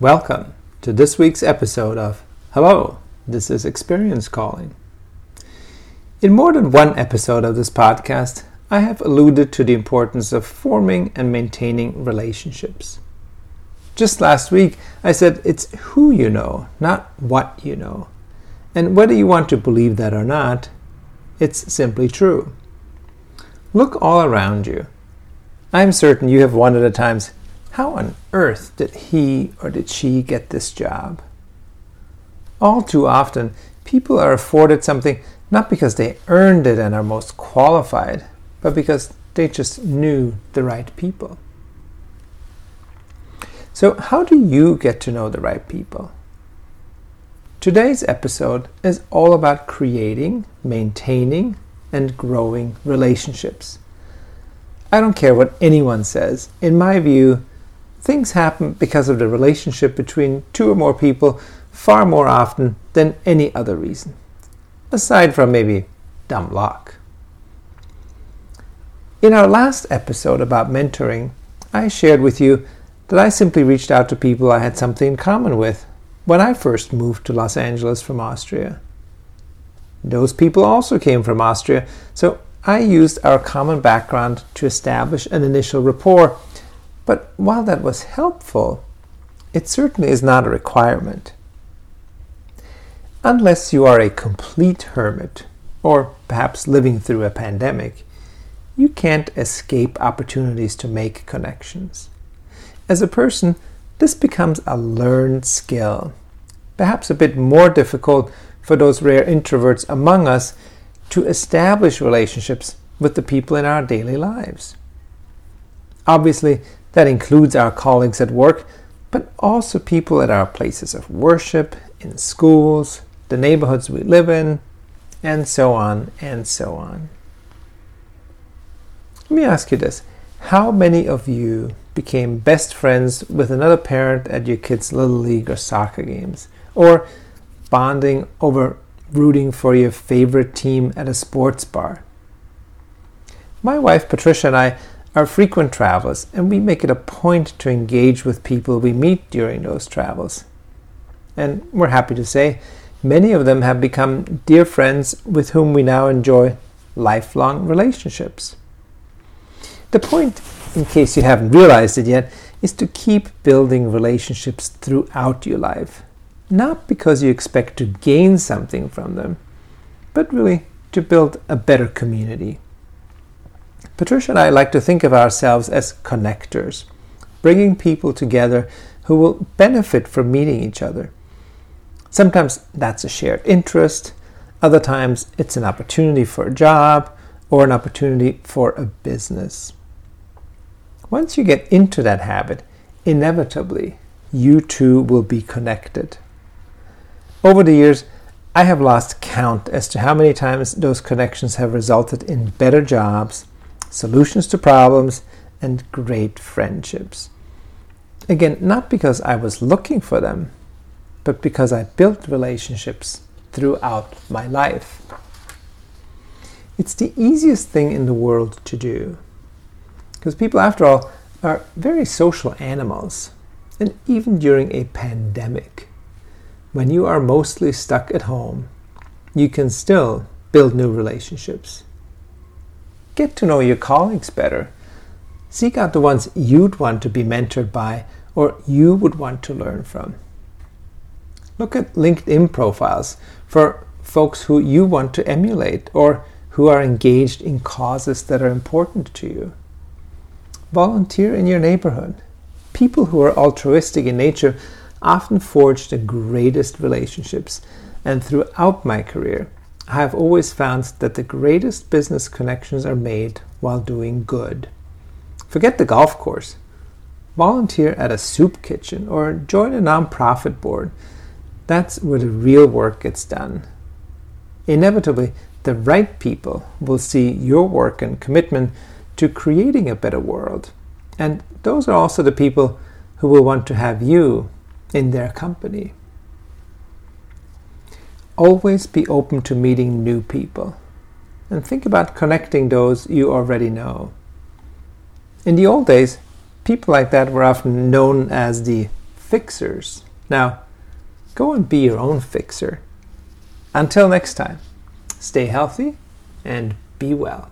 Welcome to this week's episode of Hello, this is Experience Calling. In more than one episode of this podcast, I have alluded to the importance of forming and maintaining relationships. Just last week, I said it's who you know, not what you know. And whether you want to believe that or not, it's simply true. Look all around you. I am certain you have wondered at a times how on earth did he or did she get this job? All too often, people are afforded something not because they earned it and are most qualified, but because they just knew the right people. So, how do you get to know the right people? Today's episode is all about creating, maintaining, and growing relationships. I don't care what anyone says. In my view, things happen because of the relationship between two or more people far more often than any other reason, aside from maybe dumb luck. In our last episode about mentoring, I shared with you that I simply reached out to people I had something in common with when I first moved to Los Angeles from Austria. Those people also came from Austria, so I used our common background to establish an initial rapport but while that was helpful, it certainly is not a requirement. Unless you are a complete hermit, or perhaps living through a pandemic, you can't escape opportunities to make connections. As a person, this becomes a learned skill, perhaps a bit more difficult for those rare introverts among us to establish relationships with the people in our daily lives. Obviously, that includes our colleagues at work, but also people at our places of worship, in schools, the neighborhoods we live in, and so on and so on. Let me ask you this How many of you became best friends with another parent at your kids' little league or soccer games? Or bonding over rooting for your favorite team at a sports bar? My wife Patricia and I are frequent travelers, and we make it a point to engage with people we meet during those travels. And we're happy to say many of them have become dear friends with whom we now enjoy lifelong relationships. The point, in case you haven't realized it yet, is to keep building relationships throughout your life. Not because you expect to gain something from them, but really to build a better community. Patricia and I like to think of ourselves as connectors, bringing people together who will benefit from meeting each other. Sometimes that's a shared interest, other times it's an opportunity for a job or an opportunity for a business. Once you get into that habit, inevitably you too will be connected. Over the years, I have lost count as to how many times those connections have resulted in better jobs solutions to problems, and great friendships. Again, not because I was looking for them, but because I built relationships throughout my life. It's the easiest thing in the world to do. Because people, after all, are very social animals. And even during a pandemic, when you are mostly stuck at home, you can still build new relationships. Get to know your colleagues better. Seek out the ones you'd want to be mentored by or you would want to learn from. Look at LinkedIn profiles for folks who you want to emulate or who are engaged in causes that are important to you. Volunteer in your neighborhood. People who are altruistic in nature often forge the greatest relationships, and throughout my career, I have always found that the greatest business connections are made while doing good. Forget the golf course. Volunteer at a soup kitchen or join a nonprofit board. That's where the real work gets done. Inevitably, the right people will see your work and commitment to creating a better world. And those are also the people who will want to have you in their company. Always be open to meeting new people and think about connecting those you already know. In the old days, people like that were often known as the fixers. Now, go and be your own fixer. Until next time, stay healthy and be well.